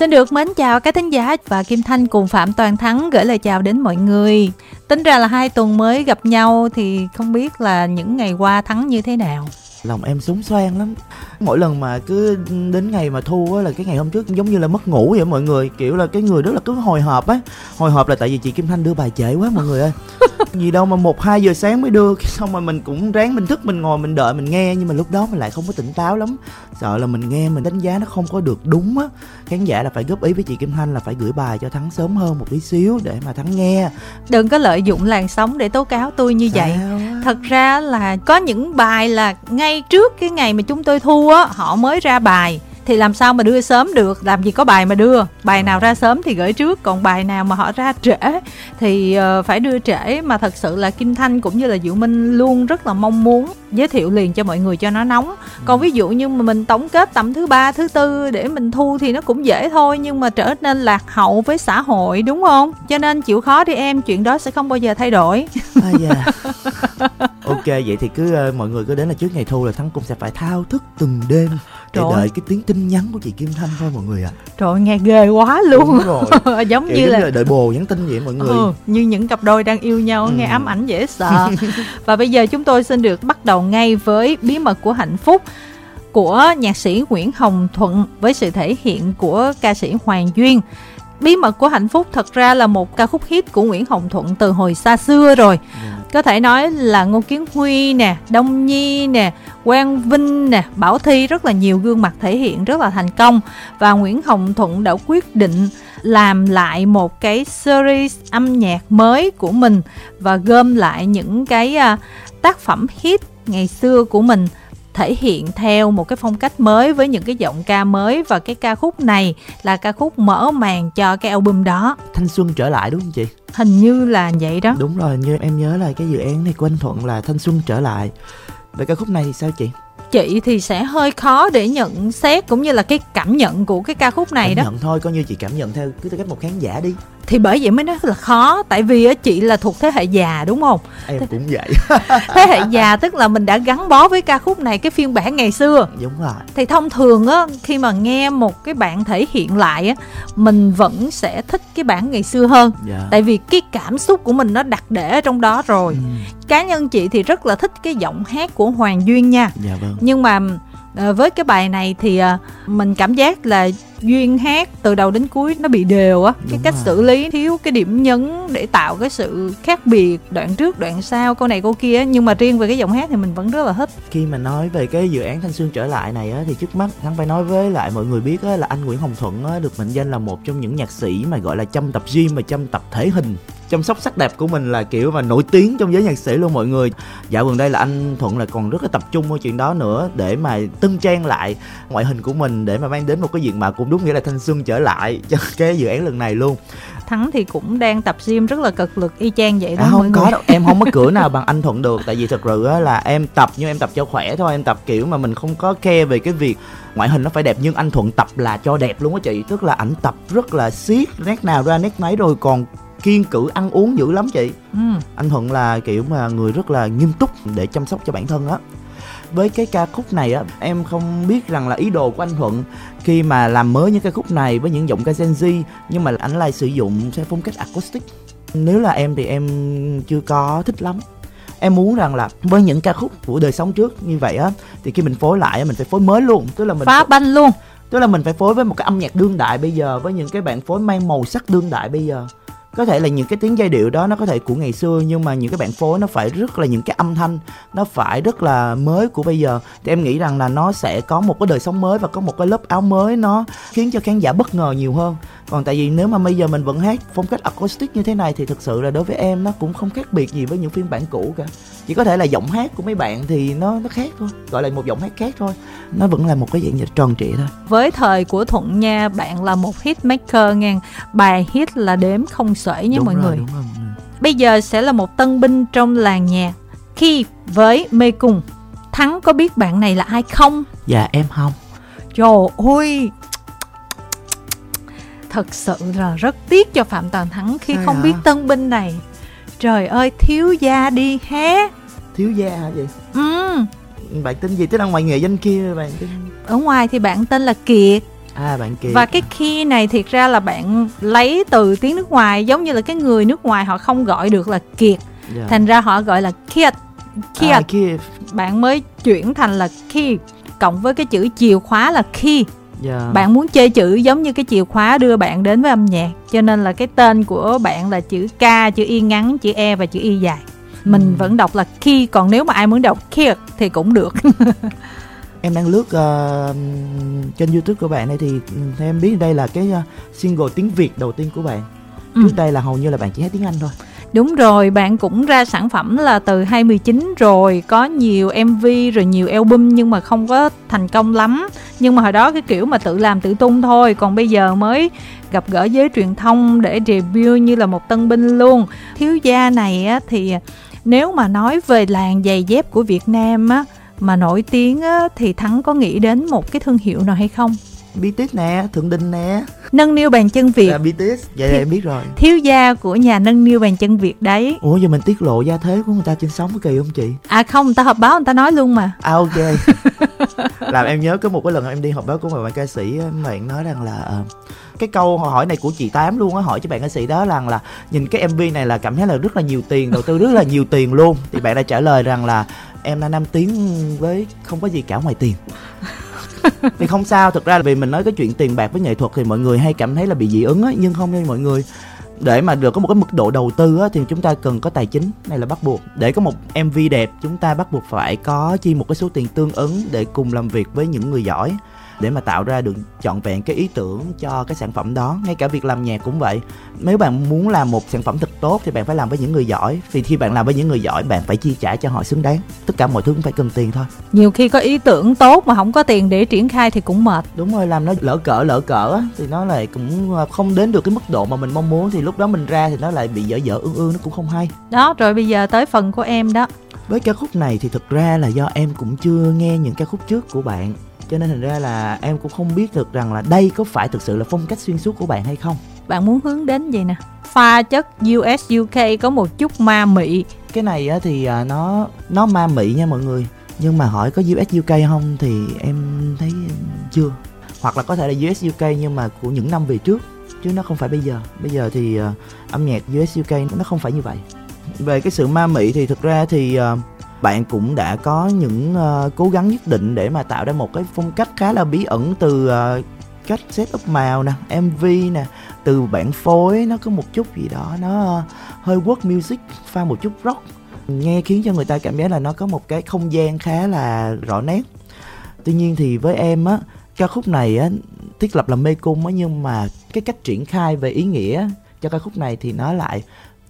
Xin được mến chào các thính giả và Kim Thanh cùng Phạm Toàn Thắng gửi lời chào đến mọi người. Tính ra là hai tuần mới gặp nhau thì không biết là những ngày qua Thắng như thế nào lòng em súng xoan lắm. Mỗi lần mà cứ đến ngày mà thu á là cái ngày hôm trước giống như là mất ngủ vậy mọi người. Kiểu là cái người rất là cứ hồi hộp á. Hồi hộp là tại vì chị kim thanh đưa bài trễ quá mọi người ơi. Gì đâu mà một hai giờ sáng mới đưa xong mà mình cũng ráng mình thức mình ngồi mình đợi mình nghe. Nhưng mà lúc đó mình lại không có tỉnh táo lắm. Sợ là mình nghe mình đánh giá nó không có được đúng á. Khán giả là phải góp ý với chị kim thanh là phải gửi bài cho thắng sớm hơn một tí xíu để mà thắng nghe. Đừng có lợi dụng làn sóng để tố cáo tôi như vậy. Thật ra là có những bài là ngay trước cái ngày mà chúng tôi thu á họ mới ra bài thì làm sao mà đưa sớm được? Làm gì có bài mà đưa? Bài nào ra sớm thì gửi trước còn bài nào mà họ ra trễ thì ờ, phải đưa trễ. Mà thật sự là kim thanh cũng như là diệu minh luôn rất là mong muốn giới thiệu liền cho mọi người cho nó nóng. Còn ví dụ như mà mình tổng kết tầm thứ ba thứ tư để mình thu thì nó cũng dễ thôi nhưng mà trở nên lạc hậu với xã hội đúng không? Cho nên chịu khó đi em chuyện đó sẽ không bao giờ thay đổi. À, yeah. ok vậy thì cứ uh, mọi người cứ đến là trước ngày thu là thắng cũng sẽ phải thao thức từng đêm để Trời đợi cái tiếng tin nhắn của chị Kim Thanh thôi mọi người ạ. À. Trời nghe ghê quá luôn. Đúng rồi. giống Kiểu như là... là đợi bồ nhắn tin vậy mọi người. Ừ, như những cặp đôi đang yêu nhau ừ. nghe ám ảnh dễ sợ. Và bây giờ chúng tôi xin được bắt đầu ngay với bí mật của hạnh phúc của nhạc sĩ Nguyễn Hồng Thuận với sự thể hiện của ca sĩ Hoàng Duyên. Bí mật của hạnh phúc thật ra là một ca khúc hit của Nguyễn Hồng Thuận từ hồi xa xưa rồi. Yeah. Ừ. Có thể nói là Ngô Kiến Huy nè, Đông Nhi nè, Quang Vinh nè, Bảo Thi rất là nhiều gương mặt thể hiện rất là thành công và Nguyễn Hồng Thuận đã quyết định làm lại một cái series âm nhạc mới của mình và gom lại những cái uh, tác phẩm hit ngày xưa của mình thể hiện theo một cái phong cách mới với những cái giọng ca mới. Và cái ca khúc này là ca khúc mở màn cho cái album đó. Thanh xuân trở lại đúng không chị? Hình như là vậy đó. Đúng rồi như em nhớ là cái dự án này của anh thuận là thanh xuân trở lại. Về ca khúc này thì sao chị? Chị thì sẽ hơi khó để nhận xét cũng như là cái cảm nhận của cái ca khúc này cảm đó. nhận thôi coi như chị cảm nhận theo cứ tư cách một khán giả đi thì bởi vậy mới nói là khó tại vì chị là thuộc thế hệ già đúng không em cũng vậy thế hệ già tức là mình đã gắn bó với ca khúc này cái phiên bản ngày xưa đúng rồi thì thông thường á khi mà nghe một cái bản thể hiện lại á mình vẫn sẽ thích cái bản ngày xưa hơn yeah. Dạ. tại vì cái cảm xúc của mình nó đặt để ở trong đó rồi ừ. cá nhân chị thì rất là thích cái giọng hát của hoàng duyên nha dạ vâng. nhưng mà à, với cái bài này thì à, mình cảm giác là duyên hát từ đầu đến cuối nó bị đều á. Cái cách rồi. xử lý thiếu cái điểm nhấn để tạo cái sự khác biệt đoạn trước đoạn sau câu này câu kia nhưng mà riêng về cái giọng hát thì mình vẫn rất là thích. Khi mà nói về cái dự án thanh xuân trở lại này á thì trước mắt thắng phải nói với lại mọi người biết á là anh nguyễn hồng thuận á được mệnh danh là một trong những nhạc sĩ mà gọi là chăm tập gym và chăm tập thể hình. Chăm sóc sắc đẹp của mình là kiểu mà nổi tiếng trong giới nhạc sĩ luôn mọi người. Dạo gần đây là anh thuận là còn rất là tập trung vào chuyện đó nữa để mà tân trang lại ngoại hình của mình để mà mang đến một cái diện mạo cũng đúng nghĩa là thanh xuân trở lại cho cái dự án lần này luôn thắng thì cũng đang tập gym rất là cực lực y chang vậy đó à, không mọi có người. đâu em không có cửa nào bằng anh thuận được tại vì thật sự là em tập nhưng em tập cho khỏe thôi em tập kiểu mà mình không có care về cái việc ngoại hình nó phải đẹp nhưng anh thuận tập là cho đẹp luôn á chị tức là ảnh tập rất là siết nét nào ra nét nấy rồi còn kiên cử ăn uống dữ lắm chị ừ. anh thuận là kiểu mà người rất là nghiêm túc để chăm sóc cho bản thân á với cái ca khúc này á em không biết rằng là ý đồ của anh thuận khi mà làm mới những ca khúc này với những giọng ca Gen Z nhưng mà anh lại sử dụng theo phong cách acoustic. Nếu là em thì em chưa có thích lắm. Em muốn rằng là với những ca khúc của đời sống trước như vậy á thì khi mình phối lại mình phải phối mới luôn. Tức là mình phá banh luôn. Tức là mình phải phối với một cái âm nhạc đương đại bây giờ với những cái bạn phối mang màu sắc đương đại bây giờ có thể là những cái tiếng giai điệu đó nó có thể của ngày xưa, nhưng mà những cái bản phối nó phải rất là những cái âm thanh, nó phải rất là mới của bây giờ. Thì em nghĩ rằng là nó sẽ có một cái đời sống mới và có một cái lớp áo mới nó khiến cho khán giả bất ngờ nhiều hơn. Còn tại vì nếu mà bây giờ mình vẫn hát phong cách acoustic như thế này thì thực sự là đối với em nó cũng không khác biệt gì với những phiên bản cũ cả. Chỉ có thể là giọng hát của mấy bạn thì nó nó khác thôi, gọi là một giọng hát khác thôi. Nó vẫn là một cái dạng nhạc tròn trịa thôi. Với thời của thuận nha, bạn là một hit maker ngang. Bài hit là đếm không xuể nha đúng mọi rồi, người. đúng rồi. bây giờ sẽ là một tân binh trong làng nhạc. Khi với mê cùng thắng có biết bạn này là ai không? Dạ em không. Trời ơi! Thật sự là rất tiếc cho phạm toàn thắng khi Hay không à? biết tân binh này. Trời ơi thiếu gia đi hé. Thiếu gia hả vậy ừ. Bạn tên gì? Tức là ngoài nghề danh kia bạn tên? Ở ngoài thì bạn tên là kiệt à bạn kiệt. Và cái key này thiệt ra là bạn lấy từ tiếng nước ngoài giống như là cái người nước ngoài họ không gọi được là kiệt. Dạ. thành ra họ gọi là kiệt. Kiệt. À, kia bạn mới chuyển thành là key cộng với cái chữ chìa khóa là key. Dạ. bạn muốn chơi chữ giống như cái chìa khóa đưa bạn đến với âm nhạc cho nên là cái tên của bạn là chữ K chữ Y ngắn chữ E và chữ Y dài. Mình Ừ. vẫn đọc là key còn nếu mà ai muốn đọc kiệt thì cũng được em đang lướt ờ, trên youtube của bạn này thì theo em biết đây là cái ờ, single tiếng việt đầu tiên của bạn Ừ. trước đây là hầu như là bạn chỉ hát tiếng anh thôi Đúng rồi, bạn cũng ra sản phẩm là từ 2019 rồi, có nhiều MV rồi nhiều album nhưng mà không có thành công lắm. Nhưng mà hồi đó cái kiểu mà tự làm tự tung thôi, còn bây giờ mới gặp gỡ giới truyền thông để debut như là một tân binh luôn. Thiếu gia này á thì nếu mà nói về làng giày dép của Việt Nam á mà nổi tiếng á thì Thắng có nghĩ đến một cái thương hiệu nào hay không? BTS nè thượng đình nè. Nâng niu bàn chân Việt, là BTS vậy là em biết rồi. thiếu gia của nhà nâng niu bàn chân Việt đấy. ủa giờ mình tiết lộ gia thế của người ta trên sóng có kỳ không chị? À không, người ta họp báo người ta nói luôn mà. à ok. Làm em nhớ có một cái lần em đi họp báo của một bạn ca sĩ bạn nói rằng là ờ, cái câu hỏi này của chị tám luôn á hỏi cho bạn ca sĩ đó rằng là nhìn cái mv này là cảm thấy là rất là nhiều tiền đầu tư rất là nhiều tiền luôn. Thì bạn đã trả lời rằng là em là năm tiếng với không có gì cả ngoài tiền. Thì không sao thực ra là vì mình nói cái chuyện tiền bạc với nghệ thuật thì mọi người hay cảm thấy là bị dị ứng á nhưng không nha mọi người. Để mà được có một cái mức độ đầu tư á, thì chúng ta cần có tài chính này là bắt buộc. Để có một mv đẹp chúng ta bắt buộc phải có chi một cái số tiền tương ứng để cùng làm việc với những người giỏi để mà tạo ra được trọn vẹn cái ý tưởng cho cái sản phẩm đó. Ngay cả việc làm nhạc cũng vậy. Nếu bạn muốn làm một sản phẩm thật tốt thì bạn phải làm với những người giỏi. Thì khi bạn làm với những người giỏi bạn phải chi trả cho họ xứng đáng. Tất cả mọi thứ cũng phải cần tiền thôi. Nhiều khi có ý tưởng tốt mà không có tiền để triển khai thì cũng mệt. Đúng rồi làm nó lỡ cỡ lỡ cỡ thì nó lại cũng ờ, không đến được cái mức độ mà mình mong muốn. Thì lúc đó mình ra thì nó lại bị dở dở ương ương nó cũng không hay. Đó rồi bây giờ tới phần của em đó. Với ca khúc này thì thực ra là do em cũng chưa nghe những ca khúc trước của bạn cho nên thành ra là em cũng không biết được rằng là đây có phải thực sự là phong cách xuyên suốt của bạn hay không. Bạn muốn hướng đến gì nè? Pha chất US UK có một chút ma mị. Cái này á thì à, nó nó ma mị nha mọi người. Nhưng mà hỏi có US UK không thì em thấy chưa? Hoặc là có thể là US UK nhưng mà của những năm về trước chứ nó không phải bây giờ. Bây giờ thì à, âm nhạc US UK nó không phải như vậy. Về cái sự ma mị thì thực ra thì à, bạn cũng đã có những uh, cố gắng nhất định để mà tạo ra một cái phong cách khá là bí ẩn từ uh, cách setup màu nè mv nè từ bản phối nó có một chút gì đó nó uh, hơi work music pha một chút rock. Nghe khiến cho người ta cảm giác là nó có một cái không gian khá là rõ nét. Tuy nhiên thì với em á ca khúc này á thiết lập là mê cung á nhưng mà cái cách triển khai về ý nghĩa cho ca khúc này thì nó lại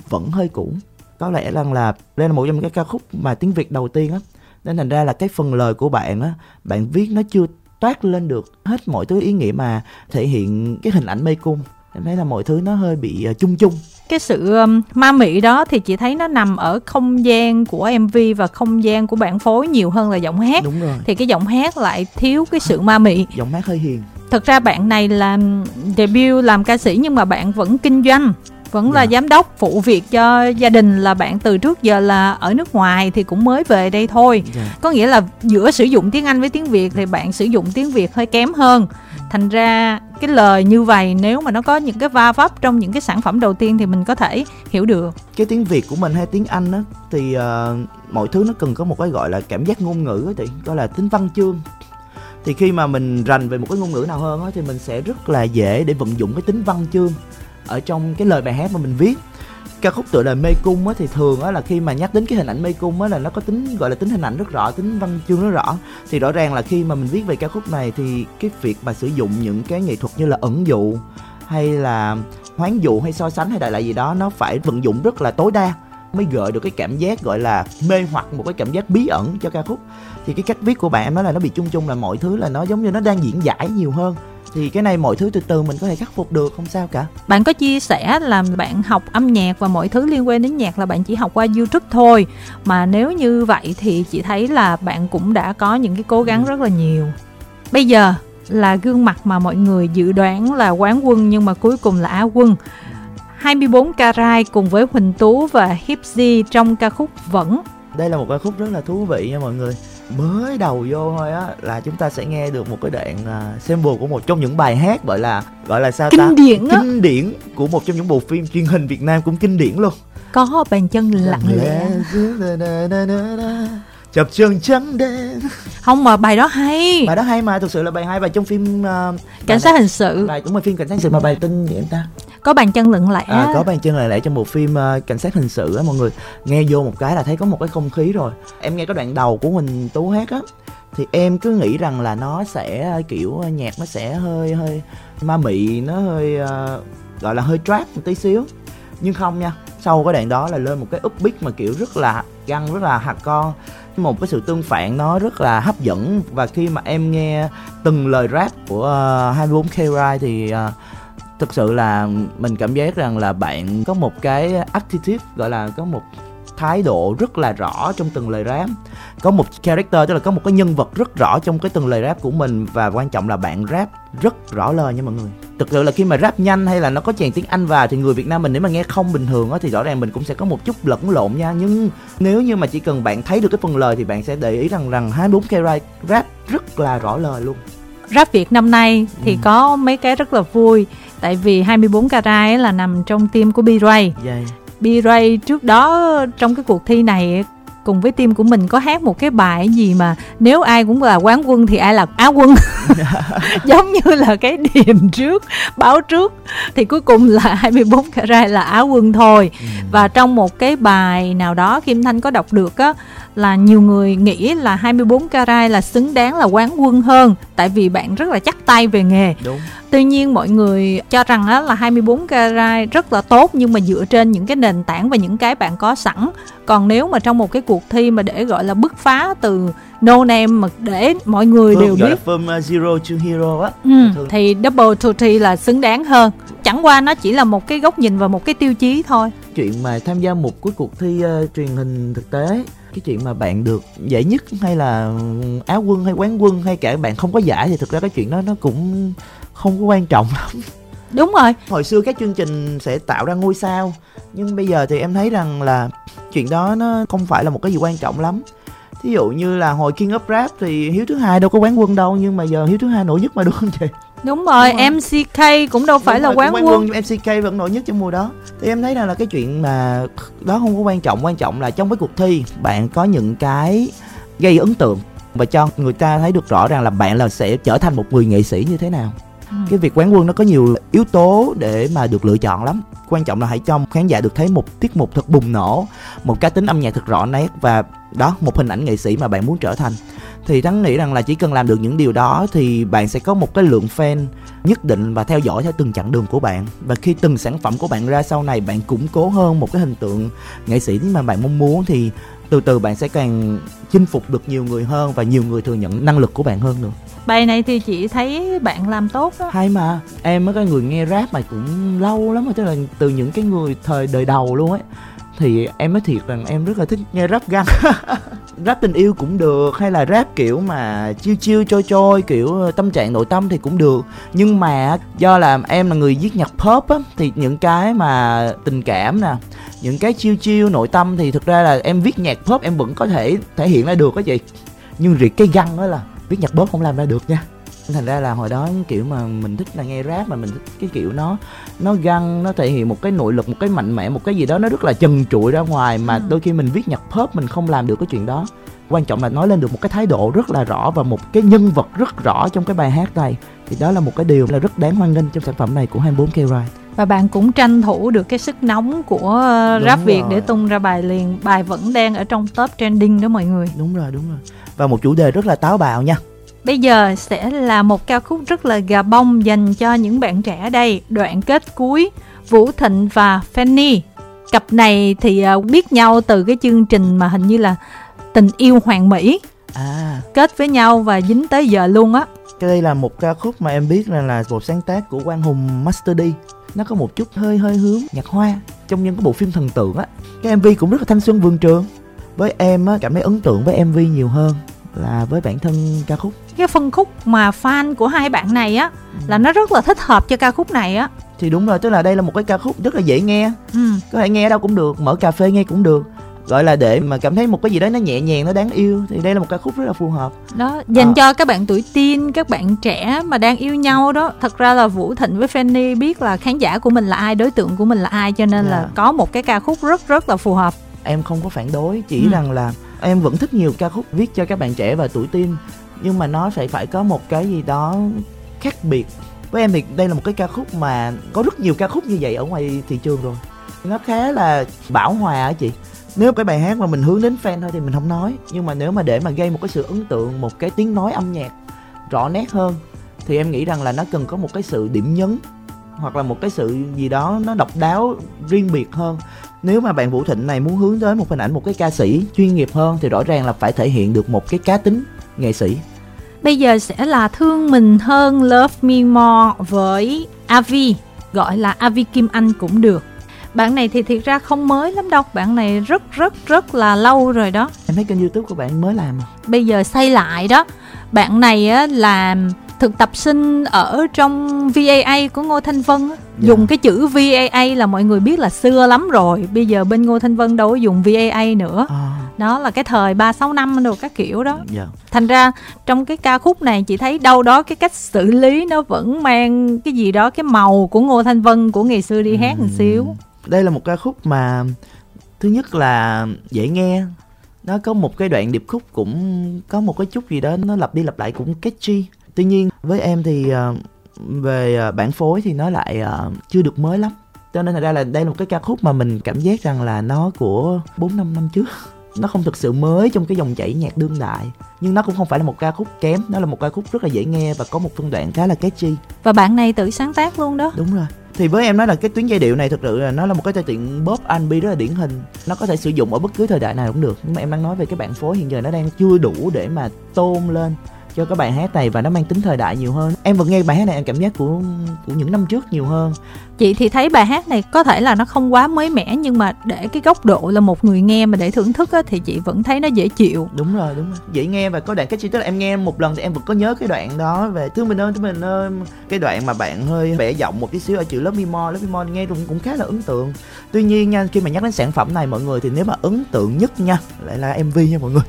vẫn hơi cũ có lẽ rằng là đây là một trong những cái ca khúc mà tiếng việt đầu tiên á. Nên thành ra là cái phần lời của bạn á bạn viết nó chưa toát lên được hết mọi thứ ý nghĩa mà thể hiện cái hình ảnh mê cung. Em thấy là mọi thứ nó hơi bị ờ, chung chung. Cái sự um, ma mị đó thì chị thấy nó nằm ở không gian của MV và không gian của bản phối nhiều hơn là giọng hát. Đúng rồi. Thì cái giọng hát lại thiếu cái sự ma mị. Giọng hát hơi hiền. Thật ra bạn này làm debut làm ca sĩ nhưng mà bạn vẫn kinh doanh vẫn là Dạ. giám đốc phụ việc cho gia đình là bạn từ trước giờ là ở nước ngoài thì cũng mới về đây thôi. Dạ. có nghĩa là giữa sử dụng tiếng Anh với tiếng Việt thì bạn sử dụng tiếng Việt hơi kém hơn. Thành ra cái lời như vậy nếu mà nó có những cái va vấp trong những cái sản phẩm đầu tiên thì mình có thể hiểu được. Cái tiếng việt của mình hay tiếng anh á thì ờ, mọi thứ nó cần có một cái gọi là cảm giác ngôn ngữ á thì gọi là tính văn chương. Thì khi mà mình rành về một cái ngôn ngữ nào hơn á thì mình sẽ rất là dễ để vận dụng cái tính văn chương ở trong cái lời bài hát mà mình viết. Ca khúc tựa đề mê cung á thì thường á là khi mà nhắc đến cái hình ảnh mê cung á là nó có tính, gọi là tính hình ảnh rất rõ, tính văn chương rất rõ. Thì rõ ràng là khi mà mình viết về ca khúc này thì cái việc mà sử dụng những cái nghệ thuật như là ẩn dụ hay là hoán dụ hay so sánh hay đại loại gì đó, nó phải vận dụng rất là tối đa mới gợi được cái cảm giác gọi là mê hoặc, một cái cảm giác bí ẩn cho ca khúc. Thì cái cách viết của bạn em nói là nó bị chung chung là mọi thứ là nó giống như nó đang diễn giải nhiều hơn thì cái này mọi thứ từ từ mình có thể khắc phục được không sao cả. Bạn có chia sẻ là bạn học âm nhạc và mọi thứ liên quan đến nhạc là bạn chỉ học qua YouTube thôi. Mà nếu như vậy thì chị thấy là bạn cũng đã có những cái cố gắng rất là nhiều. Bây giờ là gương mặt mà mọi người dự đoán là quán quân nhưng mà cuối cùng là á quân. 24 carat cùng với Huỳnh Tú và Hipsy trong ca khúc Vẫn. Đây là một ca khúc rất là thú vị nha mọi người mới đầu vô thôi á là chúng ta sẽ nghe được một cái đoạn uh, sample của một trong những bài hát gọi là gọi là sao kinh ta điển kinh điển của một trong những bộ phim truyền hình Việt Nam cũng kinh điển luôn. Có bàn chân lặng lẽ. chập chân trắng đen không mà bài đó hay. Bài đó hay mà thực sự là bài hay và trong phim uh, cảnh sát hình sự. bài cũng là phim cảnh sát hình sự mà bài tên gì em ta có bàn chân lặng lẽ à, có bàn chân lặng lẽ trong bộ phim uh, cảnh sát hình sự á mọi người. Nghe vô một cái là thấy có một cái không khí rồi. Em nghe cái đoạn đầu của huỳnh tú hát á thì em cứ nghĩ rằng là nó sẽ uh, kiểu uh, nhạc nó sẽ hơi hơi ma mị nó hơi uh, gọi là hơi trap một tí xíu. Nhưng không nha sau cái đoạn đó là lên một cái upbeat mà kiểu rất là găng rất là hạt con một cái sự tương phản nó rất là hấp dẫn. Và khi mà em nghe từng lời rap của uh, 24 K Ride thì uh, thực sự là mình cảm giác rằng là bạn có một cái attitude gọi là có một thái độ rất là rõ trong từng lời rap. Có một character tức là có một cái nhân vật rất rõ trong cái từng lời rap của mình và quan trọng là bạn rap rất rõ lời nha mọi người. Thực sự là khi mà rap nhanh hay là nó có chèn tiếng anh vào thì người việt nam mình nếu mà nghe không bình thường á thì rõ ràng mình cũng sẽ có một chút lẫn lộn nha. Nhưng nếu như mà chỉ cần bạn thấy được cái phần lời thì bạn sẽ để ý rằng rằng 24 k rap rất là rõ lời luôn. Rap việt năm nay thì ừ. có mấy cái rất là vui tại vì 24 carat là nằm trong team của B-Ray. Yeah. B-Ray trước đó trong cái cuộc thi này cùng với team của mình có hát một cái bài gì mà nếu ai cũng là quán quân thì ai là á quân giống như là cái điềm trước báo trước thì cuối cùng là 24 carat là á quân thôi ừ. và trong một cái bài nào đó Kim Thanh có đọc được á là nhiều người nghĩ là 24 carat là xứng đáng là quán quân hơn tại vì bạn rất là chắc tay về nghề. Đúng. Tuy nhiên mọi người cho rằng á là 24 carat rất là tốt nhưng mà dựa trên những cái nền tảng và những cái bạn có sẵn. Còn nếu mà trong một cái cuộc thi mà để gọi là bứt phá từ no name mà để mọi người Phương, đều biết from uh, zero to hero á ừ, thì double tutti là xứng đáng hơn chẳng qua nó chỉ là một cái góc nhìn và một cái tiêu chí thôi chuyện mà tham gia một cái cuộc thi uh, truyền hình thực tế. Cái chuyện mà bạn được giải nhất hay là áo quân hay quán quân hay cả bạn không có giải thì thực ra cái chuyện đó nó cũng không có quan trọng lắm. Đúng rồi. Hồi xưa các chương trình sẽ tạo ra ngôi sao nhưng bây giờ thì em thấy rằng là chuyện đó nó không phải là một cái gì quan trọng lắm. Thí dụ như là hồi King of Rap thì Hiếu thứ hai đâu có quán quân đâu nhưng mà giờ Hiếu thứ hai nổi nhất mà đúng không chị đúng rồi, đúng rồi. MCK cũng đâu phải đúng là rồi, quán, quân. quân MCK vẫn nổi nhất trong mùa đó thì em thấy rằng là cái chuyện mà đó không có quan trọng quan trọng là trong cái cuộc thi bạn có những cái gây ấn tượng và cho người ta thấy được rõ ràng là bạn là sẽ trở thành một người nghệ sĩ như thế nào ừ. cái việc quán quân nó có nhiều yếu tố để mà được lựa chọn lắm quan trọng là hãy cho khán giả được thấy một tiết mục thật bùng nổ một cá tính âm nhạc thật rõ nét và đó một hình ảnh nghệ sĩ mà bạn muốn trở thành thì thắng nghĩ rằng là chỉ cần làm được những điều đó thì bạn sẽ có một cái lượng fan nhất định và theo dõi theo từng chặng đường của bạn. Và khi từng sản phẩm của bạn ra sau này bạn củng cố hơn một cái hình tượng nghệ sĩ mà bạn mong muốn thì từ từ bạn sẽ càng chinh phục được nhiều người hơn và nhiều người thừa nhận năng lực của bạn hơn nữa. Bài này thì chị thấy bạn làm tốt đó. Hay mà em mới cái người nghe rap mà cũng lâu lắm rồi tức là từ những cái người thời đời đầu luôn ấy thì em nói thiệt rằng em rất là thích nghe rap găng rap tình yêu cũng được, hay là rap kiểu mà chiêu chiêu trôi trôi, kiểu ờ, tâm trạng nội tâm thì cũng được. Nhưng mà do là em là người viết nhạc pop á, thì những cái mà tình cảm nè, những cái chiêu chiêu nội tâm thì thực ra là em viết nhạc pop em vẫn có thể thể hiện ra được á chị. Nhưng riêng cái găng đó là viết nhạc pop không làm ra được nha thành ra là hồi đó kiểu mà mình thích là nghe rap mà mình thích cái kiểu nó nó găng nó thể hiện một cái nội lực một cái mạnh mẽ một cái gì đó nó rất là trần trụi ra ngoài mà ừ. đôi khi mình viết nhạc pop mình không làm được cái chuyện đó. Quan trọng là nói lên được một cái thái độ rất là rõ và một cái nhân vật rất rõ trong cái bài hát này. Thì đó là một cái điều là rất đáng hoan nghênh trong sản phẩm này của 24 K Ride. Và bạn cũng tranh thủ được cái sức nóng của đúng rap rồi. Việt để tung ra bài liền. Bài vẫn đang ở trong top trending đó mọi người. Đúng rồi đúng rồi. Và một chủ đề rất là táo bạo nha Bây giờ sẽ là một ca khúc rất là gà bông dành cho những bạn trẻ đây, đoạn kết cuối Vũ Thịnh và Fanny. Cặp này thì à, biết nhau từ cái chương trình mà hình như là Tình yêu hoàng mỹ. À. Kết với nhau và dính tới giờ luôn á. Cái đây là một ca khúc mà em biết là là một sáng tác của Quang Hùng Master D. Nó có một chút hơi hơi hướng nhạc hoa trong những cái bộ phim thần tượng á. Cái MV cũng rất là thanh xuân vườn trường. Với em á cảm thấy ấn tượng với MV nhiều hơn là với bản thân ca khúc cái phân khúc mà fan của hai bạn này á ừ. là nó rất là thích hợp cho ca khúc này á thì đúng rồi tức là đây là một cái ca khúc rất là dễ nghe ừ. có thể nghe ở đâu cũng được mở cà phê nghe cũng được gọi là để mà cảm thấy một cái gì đó nó nhẹ nhàng nó đáng yêu thì đây là một ca khúc rất là phù hợp đó dành Ờ. cho các bạn tuổi teen các bạn trẻ mà đang yêu nhau đó thật ra là vũ thịnh với fanny biết là khán giả của mình là ai đối tượng của mình là ai cho nên là Dạ. có một cái ca khúc rất rất là phù hợp em không có phản đối chỉ Ừ. rằng là em vẫn thích nhiều ca khúc viết cho các bạn trẻ và tuổi teen nhưng mà nó phải phải có một cái gì đó khác biệt. Với em thì đây là một cái ca khúc mà có rất nhiều ca khúc như vậy ở ngoài thị trường rồi. Nó khá là bảo hòa á chị. Nếu cái bài hát mà mình hướng đến fan thôi thì mình không nói nhưng mà nếu mà để mà gây một cái sự ấn tượng một cái tiếng nói âm nhạc rõ nét hơn thì em nghĩ rằng là nó cần có một cái sự điểm nhấn hoặc là một cái sự gì đó nó độc đáo riêng biệt hơn nếu mà bạn Vũ Thịnh này muốn hướng tới một hình ảnh một cái ca sĩ chuyên nghiệp hơn thì rõ ràng là phải thể hiện được một cái cá tính nghệ sĩ. Bây giờ sẽ là thương mình hơn love me more với avi gọi là avi kim anh cũng được. Bạn này thì thiệt ra không mới lắm đâu bạn này rất rất rất là lâu rồi đó. Em thấy kênh youtube của bạn mới làm à? Bây giờ xây lại đó. Bạn này á là thực tập sinh ở trong VAA của Ngô Thanh Vân á. Dạ. dùng cái chữ VAA là mọi người biết là xưa lắm rồi. Bây giờ bên Ngô Thanh Vân đâu có dùng VAA nữa. À, đó là cái thời ba sáu năm đồ các kiểu đó. Dạ. Thành ra trong cái ca khúc này chị thấy đâu đó cái cách xử lý nó vẫn mang cái gì đó cái màu của Ngô Thanh Vân của ngày xưa đi hát một xíu. Đây là một ca khúc mà thứ nhất là dễ nghe. Nó có một cái đoạn điệp khúc cũng có một cái chút gì đó nó lặp đi lặp lại cũng catchy tuy nhiên với em thì ờ, về ờ, bản phối thì nó lại ờ, chưa được mới lắm. Cho nên thật ra là đây là một cái ca khúc mà mình cảm giác rằng là nó của 4 năm năm trước. Nó không thực sự mới trong cái dòng chảy nhạc đương đại nhưng nó cũng không phải là một ca khúc kém. Nó là một ca khúc rất là dễ nghe và có một phân đoạn khá là catchy. Và bạn này tự sáng tác luôn đó. Đúng rồi. Thì với em nói là cái tuyến giai điệu này thực sự là nó là một cái thể hiện pop R&B rất là điển hình. Nó có thể sử dụng ở bất cứ thời đại nào cũng được. Nhưng mà em đang nói về cái bản phối hiện giờ nó đang chưa đủ để mà tôn lên cho cái bài hát này và nó mang tính thời đại nhiều hơn. Em vẫn nghe bài hát này em cảm giác của của những năm trước nhiều hơn. Chị thì thấy bài hát này có thể là nó không quá mới mẻ nhưng mà để cái góc độ là một người nghe mà để thưởng thức á, thì chị vẫn thấy nó dễ chịu. Đúng rồi đúng rồi. Dễ nghe và có đoạn catchy. Tức là em nghe một lần thì em vẫn có nhớ cái đoạn đó về thương mình ơi thương mình ơi cái đoạn mà bạn hơi bẻ giọng một tí xíu ở chữ more love me more nghe cũng cũng khá là ấn tượng. Tuy nhiên nha khi mà nhắc đến sản phẩm này mọi người thì nếu mà ấn tượng nhất nha lại là mv nha mọi người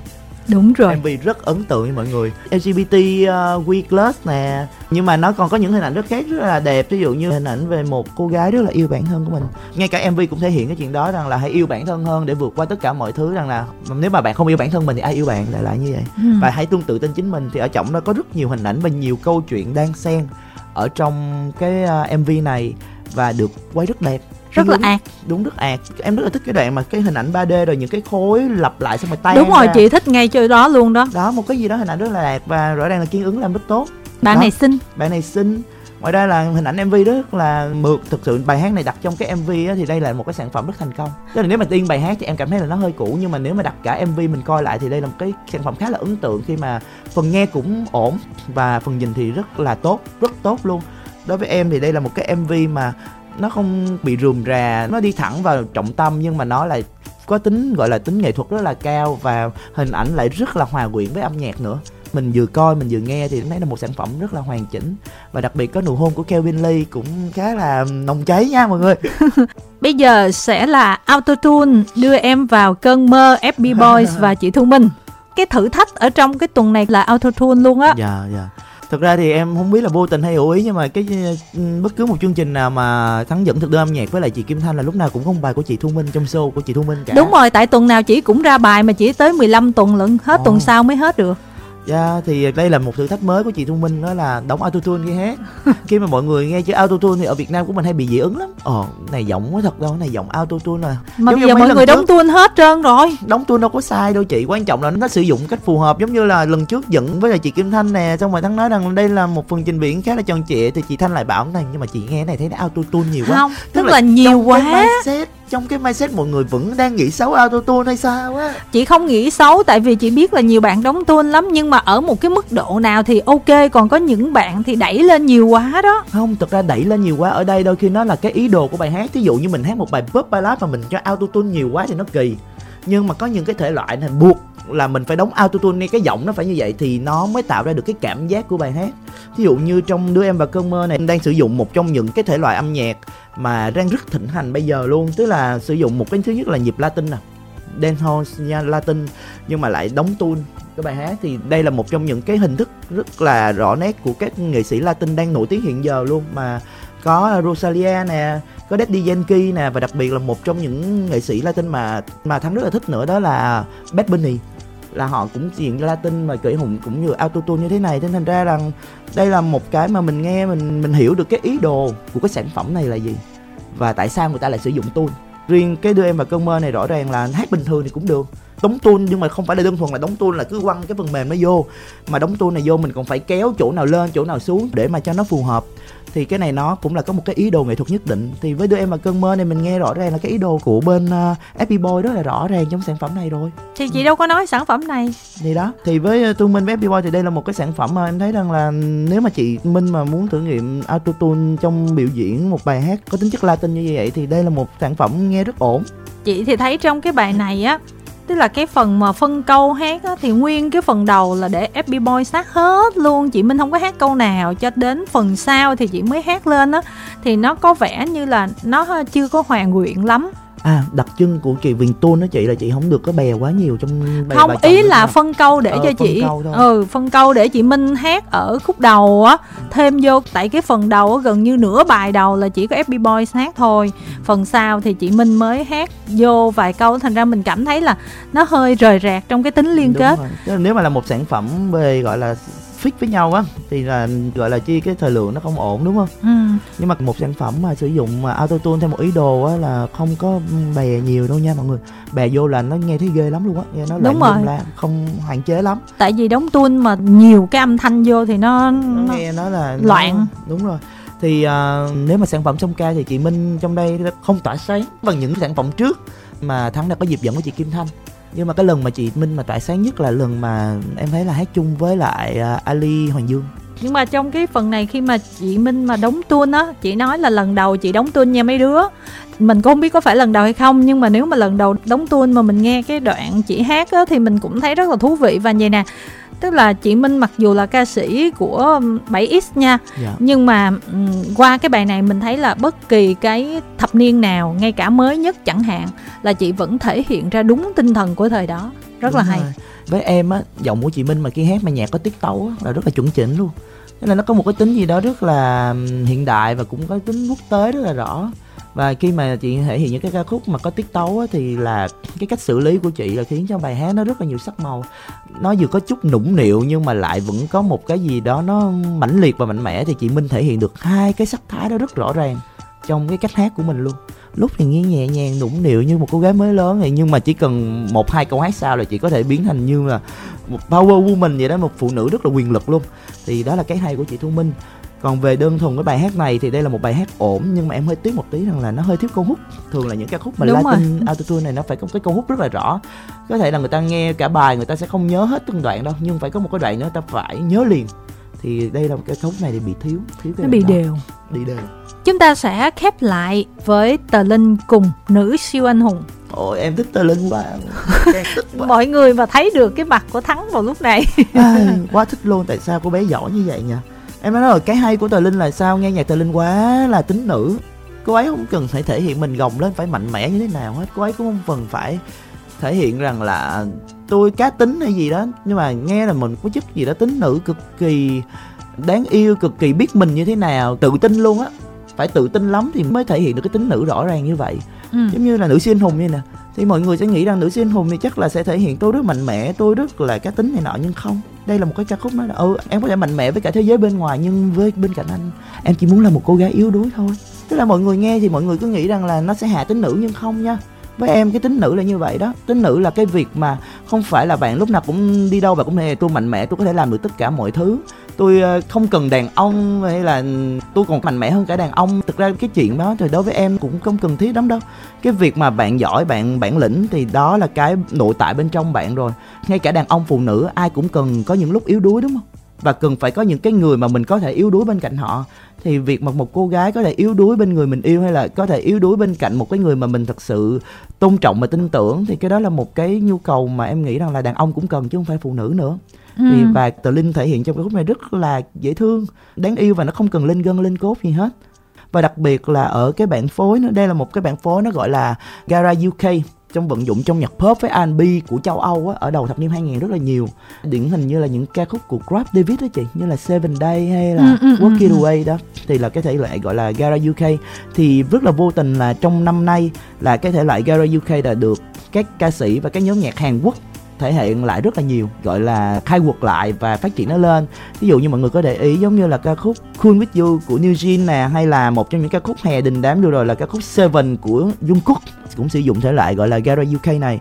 đúng rồi. MV rất ấn tượng với mọi người. LGBT uh, We Plus nè. Nhưng mà nó còn có những hình ảnh rất khác rất là đẹp. Ví dụ như hình ảnh về một cô gái rất là yêu bản thân của mình. Ngay cả MV cũng thể hiện cái chuyện đó rằng là hãy yêu bản thân hơn để vượt qua tất cả mọi thứ rằng là nếu mà bạn không yêu bản thân mình thì ai yêu bạn? Lại là như vậy. Ừ. và hãy tương tự tin chính mình. Thì ở trọng nó có rất nhiều hình ảnh và nhiều câu chuyện đang xen ở trong cái uh, MV này và được quay rất đẹp rất là ạt đúng rất ạt em rất là thích cái đoạn mà cái hình ảnh 3D rồi những cái khối lặp lại xong rồi tay đúng rồi chị thích ngay chơi đó luôn đó. Đó một cái gì đó hình ảnh rất là đạt và rõ ràng là kiên ứng làm rất tốt. Bạn Đó. này xinh. Bạn này xinh. Ngoài ra là hình ảnh mv rất là mượt. Thực sự bài hát này đặt trong cái mv á, thì đây là một cái sản phẩm rất thành công. Tức là nếu mà tiên bài hát thì em cảm thấy là nó hơi cũ nhưng mà nếu mà đặt cả mv mình coi lại thì đây là một cái sản phẩm khá là ấn tượng khi mà phần nghe cũng ổn và phần nhìn thì rất là tốt rất tốt luôn. Đối với em thì đây là một cái mv mà nó không bị rườm rà nó đi thẳng vào trọng tâm nhưng mà nó lại có tính gọi là tính nghệ thuật rất là cao và hình ảnh lại rất là hòa quyện với âm nhạc nữa. Mình vừa coi mình vừa nghe thì thấy là một sản phẩm rất là hoàn chỉnh. Và đặc biệt có nụ hôn của Kelvin Lee cũng khá là nồng cháy nha mọi người. Bây giờ sẽ là autotune đưa em vào cơn mơ FB Boys và chị Thu Minh. Cái thử thách ở trong cái tuần này là autotune luôn á. Dạ dạ thực ra thì em không biết là vô tình hay hữu ý nhưng mà cái ừ, bất cứ một chương trình nào mà thắng dẫn thực đơn âm nhạc với lại chị Kim Thanh là lúc nào cũng có một bài của chị Thu Minh trong show của chị Thu Minh cả đúng rồi tại tuần nào chị cũng ra bài mà chỉ tới 15 tuần lận hết Ồ. tuần sau mới hết được Dạ thì đây là một thử thách mới của chị Thu Minh đó là đóng autotune khi hát. Khi mà mọi người nghe chữ autotune thì ở Việt Nam của mình hay bị dị ứng lắm. Ồ này giọng quá thật đâu, này giọng autotune là mà Giống bây giờ mọi người đóng trước. tuôn hết trơn rồi. Đóng tune đâu có sai đâu chị quan trọng là nó sử dụng cách phù hợp giống như là lần trước dẫn với lại chị Kim Thanh nè xong rồi thắng nói rằng đây là một phần trình diễn khá là tròn trịa thì chị Thanh lại bảo này nhưng mà chị nghe cái này thấy nó auto tune nhiều quá. Không tức, là là, nhiều quá cái mindset trong cái mindset mọi người vẫn đang nghĩ xấu auto tune hay sao á? Chị không nghĩ xấu tại vì chị biết là nhiều bạn đóng tuôn lắm nhưng mà ở một cái mức độ nào thì ok còn có những bạn thì đẩy lên nhiều quá đó. Không thực ra đẩy lên nhiều quá ở đây đôi khi nó là cái ý đồ của bài hát. Ví dụ như mình hát một bài pop ballad mà mình cho auto tune nhiều quá thì nó kỳ. Nhưng mà có những cái thể loại này buộc là mình phải đóng autotune tune cái giọng nó phải như vậy thì nó mới tạo ra được cái cảm giác của bài hát. Ví dụ như trong đưa em vào cơn mơ này đang sử dụng một trong những cái thể loại âm nhạc mà đang rất thịnh hành bây giờ luôn, tức là sử dụng một cái thứ nhất là nhịp latin nè, dancehall nha, Latin, nhưng mà lại đóng tune cái bài hát. Thì đây là một trong những cái hình thức rất là rõ nét của các nghệ sĩ Latin đang nổi tiếng hiện giờ luôn, mà có Rosalia nè, có Daddy Yankee nè, và đặc biệt là một trong những nghệ sĩ Latin mà mà thắng rất là thích nữa đó là Bad Bunny là họ cũng diện Latin và Cởi hùng cũng như autotune như thế này. Nên thành ra rằng đây là một cái mà mình nghe, mình mình hiểu được cái ý đồ của cái sản phẩm này là gì và tại sao người ta lại sử dụng tool riêng cái đưa em vào cơn mơ này rõ ràng là hát bình thường thì cũng được đóng tune nhưng mà không phải là đơn thuần là đóng tune là cứ quăng cái phần mềm nó vô. Mà đóng tune này vô mình còn phải kéo chỗ nào lên chỗ nào xuống để mà cho nó phù hợp. Thì cái này nó cũng là có một cái ý đồ nghệ thuật nhất định. Thì với đứa em và cơn mơ này mình nghe rõ ràng là cái ý đồ của bên uh, FB Boy rất là rõ ràng trong sản phẩm này rồi. Thì chị đâu có nói sản phẩm này. Thì đó thì với uh, tu minh với FB Boy thì đây là một cái sản phẩm mà em thấy rằng là nếu mà chị minh mà muốn thử nghiệm autotune trong biểu diễn một bài hát có tính chất latin như vậy thì đây là một sản phẩm nghe rất ổn. Chị thì thấy trong cái bài này á tức là cái phần mà phân câu hát á, thì nguyên cái phần đầu là để FB Boy sát hết luôn. Chị Minh không có hát câu nào cho đến phần sau thì chị mới hát lên á. Thì nó có vẻ như là nó chưa có hoàn nguyện lắm à đặc trưng của chị Viền Tôn đó chị là chị không được có bè quá nhiều trong bài, không ý là phân câu để ờ, cho chị ừ phân câu để chị Minh hát ở khúc đầu á. Thêm vô tại cái phần đầu á gần như nửa bài đầu là chỉ có FB Boys hát thôi. Phần sau thì chị Minh mới hát vô vài câu. Thành ra mình cảm thấy là nó hơi rời rạc trong cái tính liên Đúng kết. rồi. nếu mà là một sản phẩm về gọi là fit với nhau á thì là gọi là chi cái thời lượng nó không ổn đúng không? Ừ. nhưng mà một sản phẩm mà sử dụng mà autotune theo một ý đồ á là không có bè nhiều đâu nha mọi người. Bè vô là nó nghe thấy ghê lắm luôn á nghe nó đúng rồi. là không hạn chế lắm. Tại vì đóng tune mà nhiều cái âm thanh vô thì nó, nó, nó nghe nó là loạn. Nó, đúng rồi. Thì uh, nếu mà sản phẩm song ca thì chị Minh trong đây không tỏa sáng bằng những sản phẩm trước mà thắng đã có dịp dẫn với chị Kim Thanh nhưng mà cái lần mà chị Minh mà tỏa sáng nhất là lần mà em thấy là hát chung với lại uh, Ali Hoàng Dương. Nhưng mà trong cái phần này khi mà chị Minh mà đóng tuôn á chị nói là lần đầu chị đóng tuôn nha mấy đứa. Mình cũng không biết có phải lần đầu hay không nhưng mà nếu mà lần đầu đóng tuôn mà mình nghe cái đoạn chị hát á thì mình cũng thấy rất là thú vị. Và vậy nè tức là chị Minh mặc dù là ca sĩ của 7X nha yeah. Dạ. nhưng mà qua cái bài này mình thấy là bất kỳ cái thập niên nào ngay cả mới nhất chẳng hạn là chị vẫn thể hiện ra đúng tinh thần của thời đó rất đúng là hay rồi. với em á giọng của chị Minh mà khi hát mà nhạc có tiết tấu á, là rất là chuẩn chỉnh luôn nên là nó có một cái tính gì đó rất là hiện đại và cũng có tính quốc tế rất là rõ và khi mà chị thể hiện những cái ca khúc mà có tiết tấu á, thì là cái cách xử lý của chị là khiến cho bài hát nó rất là nhiều sắc màu. Nó vừa có chút nũng nịu nhưng mà lại vẫn có một cái gì đó nó mãnh liệt và mạnh mẽ thì chị minh thể hiện được hai cái sắc thái đó rất rõ ràng trong cái cách hát của mình luôn. Lúc thì nghe nhẹ nhàng nũng nịu như một cô gái mới lớn vậy nhưng mà chỉ cần một hai câu hát sau là chị có thể biến thành như là một power woman vậy đó một phụ nữ rất là quyền lực luôn. Thì đó là cái hay của chị thu minh còn về đơn thuần cái bài hát này thì đây là một bài hát ổn nhưng mà em hơi tiếc một tí rằng là nó hơi thiếu câu hút. Thường là những ca khúc mà Đúng latin rồi. autotune này nó phải có cái câu hút rất là rõ. Có thể là người ta nghe cả bài người ta sẽ không nhớ hết từng đoạn đâu nhưng phải có một cái đoạn nữa ta phải nhớ liền. Thì đây là một cái khúc này thì bị thiếu thiếu cái nó bị đó. đều. Đi đều. Chúng ta sẽ khép lại với tờ linh cùng nữ siêu anh hùng. Ôi em thích tờ linh quá, quá. Mọi người mà thấy được cái mặt của Thắng vào lúc này. À, Quá thích luôn. Tại sao cô bé giỏi như vậy nhỉ em nói rồi, cái hay của tờ linh là sao? Nghe nhạc tờ linh quá là tính nữ. Cô ấy không cần phải thể hiện mình gồng lên phải mạnh mẽ như thế nào hết. Cô ấy cũng không cần phải thể hiện rằng là tôi cá tính hay gì đó. Nhưng mà nghe là mình có chút gì đó tính nữ cực kỳ đáng yêu, cực kỳ biết mình như thế nào. Tự tin luôn á. Phải tự tin lắm thì mới thể hiện được cái tính nữ rõ ràng như vậy ừ. giống như là nữ siêu anh hùng như nè. Thì mọi người sẽ nghĩ rằng nữ siêu anh hùng thì chắc là sẽ thể hiện tôi rất mạnh mẽ, tôi rất là cá tính này nọ, nhưng không. Đây là một cái ca khúc nói là ừ em có thể mạnh mẽ với cả thế giới bên ngoài, nhưng với bên cạnh anh, em chỉ muốn là một cô gái yếu đuối thôi. Tức là mọi người nghe thì mọi người cứ nghĩ rằng là nó sẽ hạ tính nữ nhưng không nha với em, cái tính nữ là như vậy đó. Tính nữ là cái việc mà không phải là bạn lúc nào cũng đi đâu và cũng nghe tôi mạnh mẽ, tôi có thể làm được tất cả mọi thứ. Tôi ờ, không cần đàn ông hay là tôi còn mạnh mẽ hơn cả đàn ông. Thực ra cái chuyện đó thì đối với em cũng không cần thiết lắm đâu. Cái việc mà bạn giỏi, bạn, bản lĩnh thì đó là cái nội tại bên trong bạn rồi. Ngay cả đàn ông, phụ nữ, ai cũng cần có những lúc yếu đuối, đúng không? Và cần phải có những cái người mà mình có thể yếu đuối bên cạnh họ. Thì việc mà một cô gái có thể yếu đuối bên người mình yêu hay là có thể yếu đuối bên cạnh một cái người mà mình thật sự tôn trọng và tin tưởng thì cái đó là một cái nhu cầu mà em nghĩ rằng là đàn ông cũng cần chứ không phải phụ nữ nữa. Ừ. thì và tờ linh thể hiện trong cái khúc này rất là dễ thương đáng yêu và nó không cần lên gân lên cốt gì hết. Và đặc biệt là ở cái bản phối nó đây là một cái bản phối nó gọi là Gara UK trong vận dụng trong nhạc pop với R&B của châu Âu á, ở đầu thập niên 2000 rất là nhiều điển hình như là những ca khúc của Grab David đó chị như là Seven Day hay là Ừ, ừ, ừ, Walk It ừ. Away đó thì là cái thể loại gọi là Gara UK thì rất là vô tình là trong năm nay là cái thể loại Gara UK đã được các ca sĩ và các nhóm nhạc Hàn Quốc thể hiện lại rất là nhiều, gọi là khai quật lại và phát triển nó lên. Ví dụ như mọi người có để ý, giống như là ca khúc Cool With You của New Jeans nè, hay là một trong những ca khúc hè đình đám, vừa rồi là ca khúc Seven của Jungkook, cũng sử dụng thể loại gọi là Garage UK này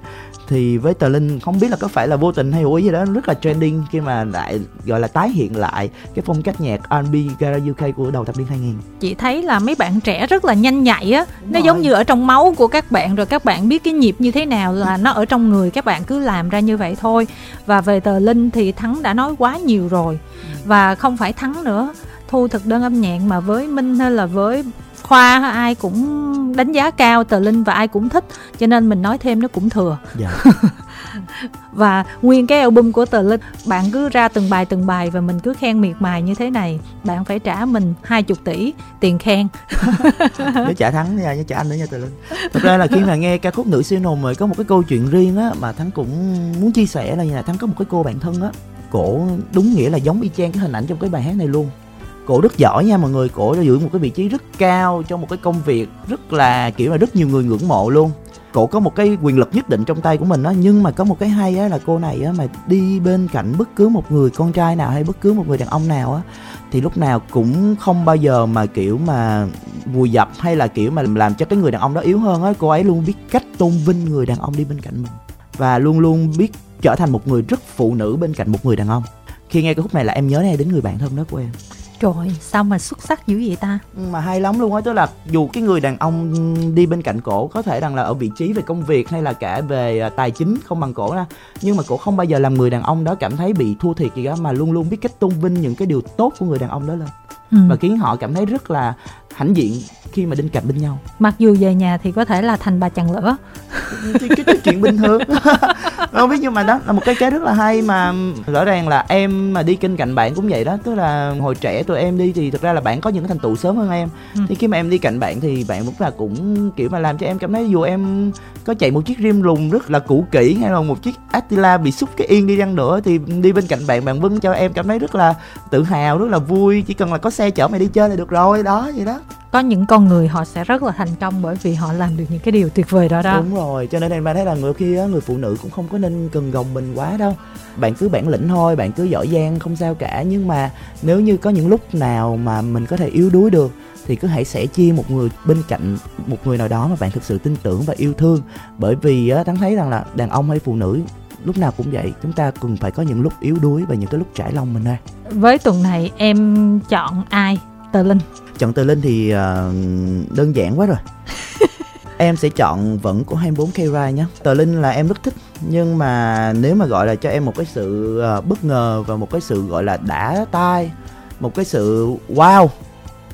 thì với tờ linh không biết là có phải là vô tình hay hữu ý gì đó rất là trending khi mà lại gọi là tái hiện lại cái phong cách nhạc R&B Gara UK của đầu thập niên 2000 chị thấy là mấy bạn trẻ rất là nhanh nhạy á nó rồi. giống như ở trong máu của các bạn rồi các bạn biết cái nhịp như thế nào là nó ở trong người các bạn cứ làm ra như vậy thôi. Và về tờ linh thì thắng đã nói quá nhiều rồi và không phải thắng nữa thu thực đơn âm nhạc mà với minh hay là với khoa ai cũng đánh giá cao tờ linh và ai cũng thích cho nên mình nói thêm nó cũng thừa. Dạ. Và nguyên cái album của tờ linh bạn cứ ra từng bài từng bài và mình cứ khen miệt mài như thế này bạn phải trả mình 20 tỷ tiền khen. Nếu trả thắng nha nhớ trả anh nữa nha tờ linh. Thực ra là khi mà nghe ca khúc nữ siêu nồng rồi có một cái câu chuyện riêng á mà thắng cũng muốn chia sẻ là như là thắng có một cái cô bạn thân á cổ đúng nghĩa là giống y chang cái hình ảnh trong cái bài hát này luôn cổ rất giỏi nha mọi người. Cổ đã giữ một cái vị trí rất cao trong một cái công việc rất là, kiểu là, rất nhiều người ngưỡng mộ luôn. Cổ có một cái quyền lực nhất định trong tay của mình á, nhưng mà có một cái hay á là cô này á, mà đi bên cạnh bất cứ một người con trai nào hay bất cứ một người đàn ông nào á, thì lúc nào cũng không bao giờ mà, kiểu mà, vùi dập hay là, kiểu mà làm cho cái người đàn ông đó yếu hơn á. Cô ấy luôn biết cách tôn vinh người đàn ông đi bên cạnh mình và luôn luôn biết trở thành một người rất phụ nữ bên cạnh một người đàn ông. Khi nghe cái khúc này là em nhớ ngay đến người bạn thân đó của em. Trời sao mà xuất sắc dữ vậy ta mà hay lắm luôn á tức là dù cái người đàn ông đi bên cạnh cổ có thể rằng là ở vị trí về công việc hay là cả về à, tài chính không bằng cổ ra nhưng mà cổ không bao giờ làm người đàn ông đó cảm thấy bị thua thiệt gì cả mà luôn luôn biết cách tôn vinh những cái điều tốt của người đàn ông đó lên ừ. và khiến họ cảm thấy rất là hãnh diện khi mà bên cạnh bên nhau. Mặc dù về nhà thì có thể là thành bà chằn lửa. Thì cái, cái chuyện bình thường. Không biết nhưng mà đó là một cái cái rất là hay mà rõ ràng là em mà đi bên cạnh bạn cũng vậy đó. Tức là hồi trẻ tụi em đi thì thực ra là bạn có những cái thành tựu sớm hơn em. Ừ. thì khi mà em đi cạnh bạn thì bạn lúc là cũng kiểu mà làm cho em cảm thấy dù em có chạy một chiếc rim lùng rất là cũ kỹ hay là một chiếc Attila bị xúc cái yên đi chăng nữa thì đi bên cạnh bạn bạn vâng cho em cảm thấy rất là tự hào rất là vui. Chỉ cần là có xe chở mày đi chơi là được rồi. Đó vậy đó Có những con người họ sẽ rất là thành công bởi vì họ làm được những cái điều tuyệt vời đó đó. Đúng rồi cho nên em thấy là người khi người phụ nữ cũng không có nên cần gồng mình quá đâu. Bạn cứ bản lĩnh thôi bạn cứ giỏi giang không sao cả. Nhưng mà nếu như có những lúc nào mà mình có thể yếu đuối được thì cứ hãy sẻ chia một người bên cạnh một người nào đó mà bạn thực sự tin tưởng và yêu thương. Bởi vì á thắng thấy rằng là đàn ông hay phụ nữ lúc nào cũng vậy. Chúng ta cần phải có những lúc yếu đuối và những cái lúc trải lòng mình ra Với tuần này em chọn ai Tờ Linh. Chọn từ linh thì ờ, đơn giản quá rồi. Em sẽ chọn vẫn của 24 k Rai nhé. Tờ linh là em rất thích nhưng mà nếu mà gọi là cho em một cái sự ờ, bất ngờ và một cái sự gọi là đã tai một cái sự wow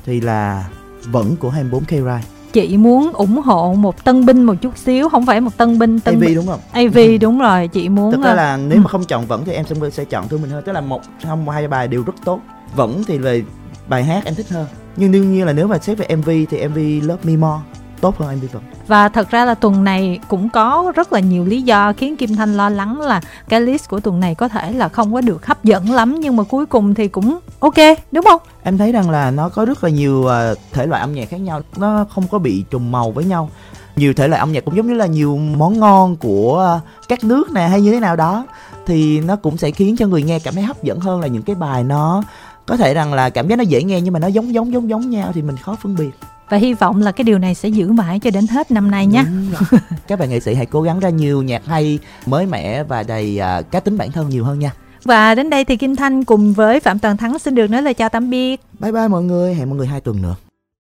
thì là vẫn của 24 k Rai Chị muốn ủng hộ một tân binh một chút xíu Không phải một tân binh tân AV binh. đúng không? AV đúng rồi Chị muốn ra ờ, là nếu ừ. mà không chọn vẫn thì em sẽ sẽ chọn thương mình hơn tức là một không hai bài đều rất tốt. Vẫn thì về bài hát em thích hơn. Nhưng đương nhiên là nếu mà xét về mv thì mv love me more tốt hơn mv vẫn Và thật ra là tuần này cũng có rất là nhiều lý do khiến Kim Thanh lo lắng là cái list của tuần này có thể là không có được hấp dẫn lắm nhưng mà cuối cùng thì cũng ok đúng không? em thấy rằng là nó có rất là nhiều ờ, thể loại âm nhạc khác nhau. Nó không có bị trùng màu với nhau. Nhiều thể loại âm nhạc cũng giống như là nhiều món ngon của các nước nè hay như thế nào đó thì nó cũng sẽ khiến cho người nghe cảm thấy hấp dẫn hơn là những cái bài nó có thể rằng là cảm giác nó dễ nghe nhưng mà nó giống giống giống giống nhau thì mình khó phân biệt. Và hy vọng là cái điều này sẽ giữ mãi cho đến hết năm nay nhé. Các bạn nghệ sĩ hãy cố gắng ra nhiều nhạc hay mới mẻ và đầy à, cá tính bản thân nhiều hơn nha. Và đến đây thì Kim Thanh cùng với Phạm Toàn Thắng xin được nói lời chào tạm biệt. bye bye mọi người. Hẹn mọi người hai tuần nữa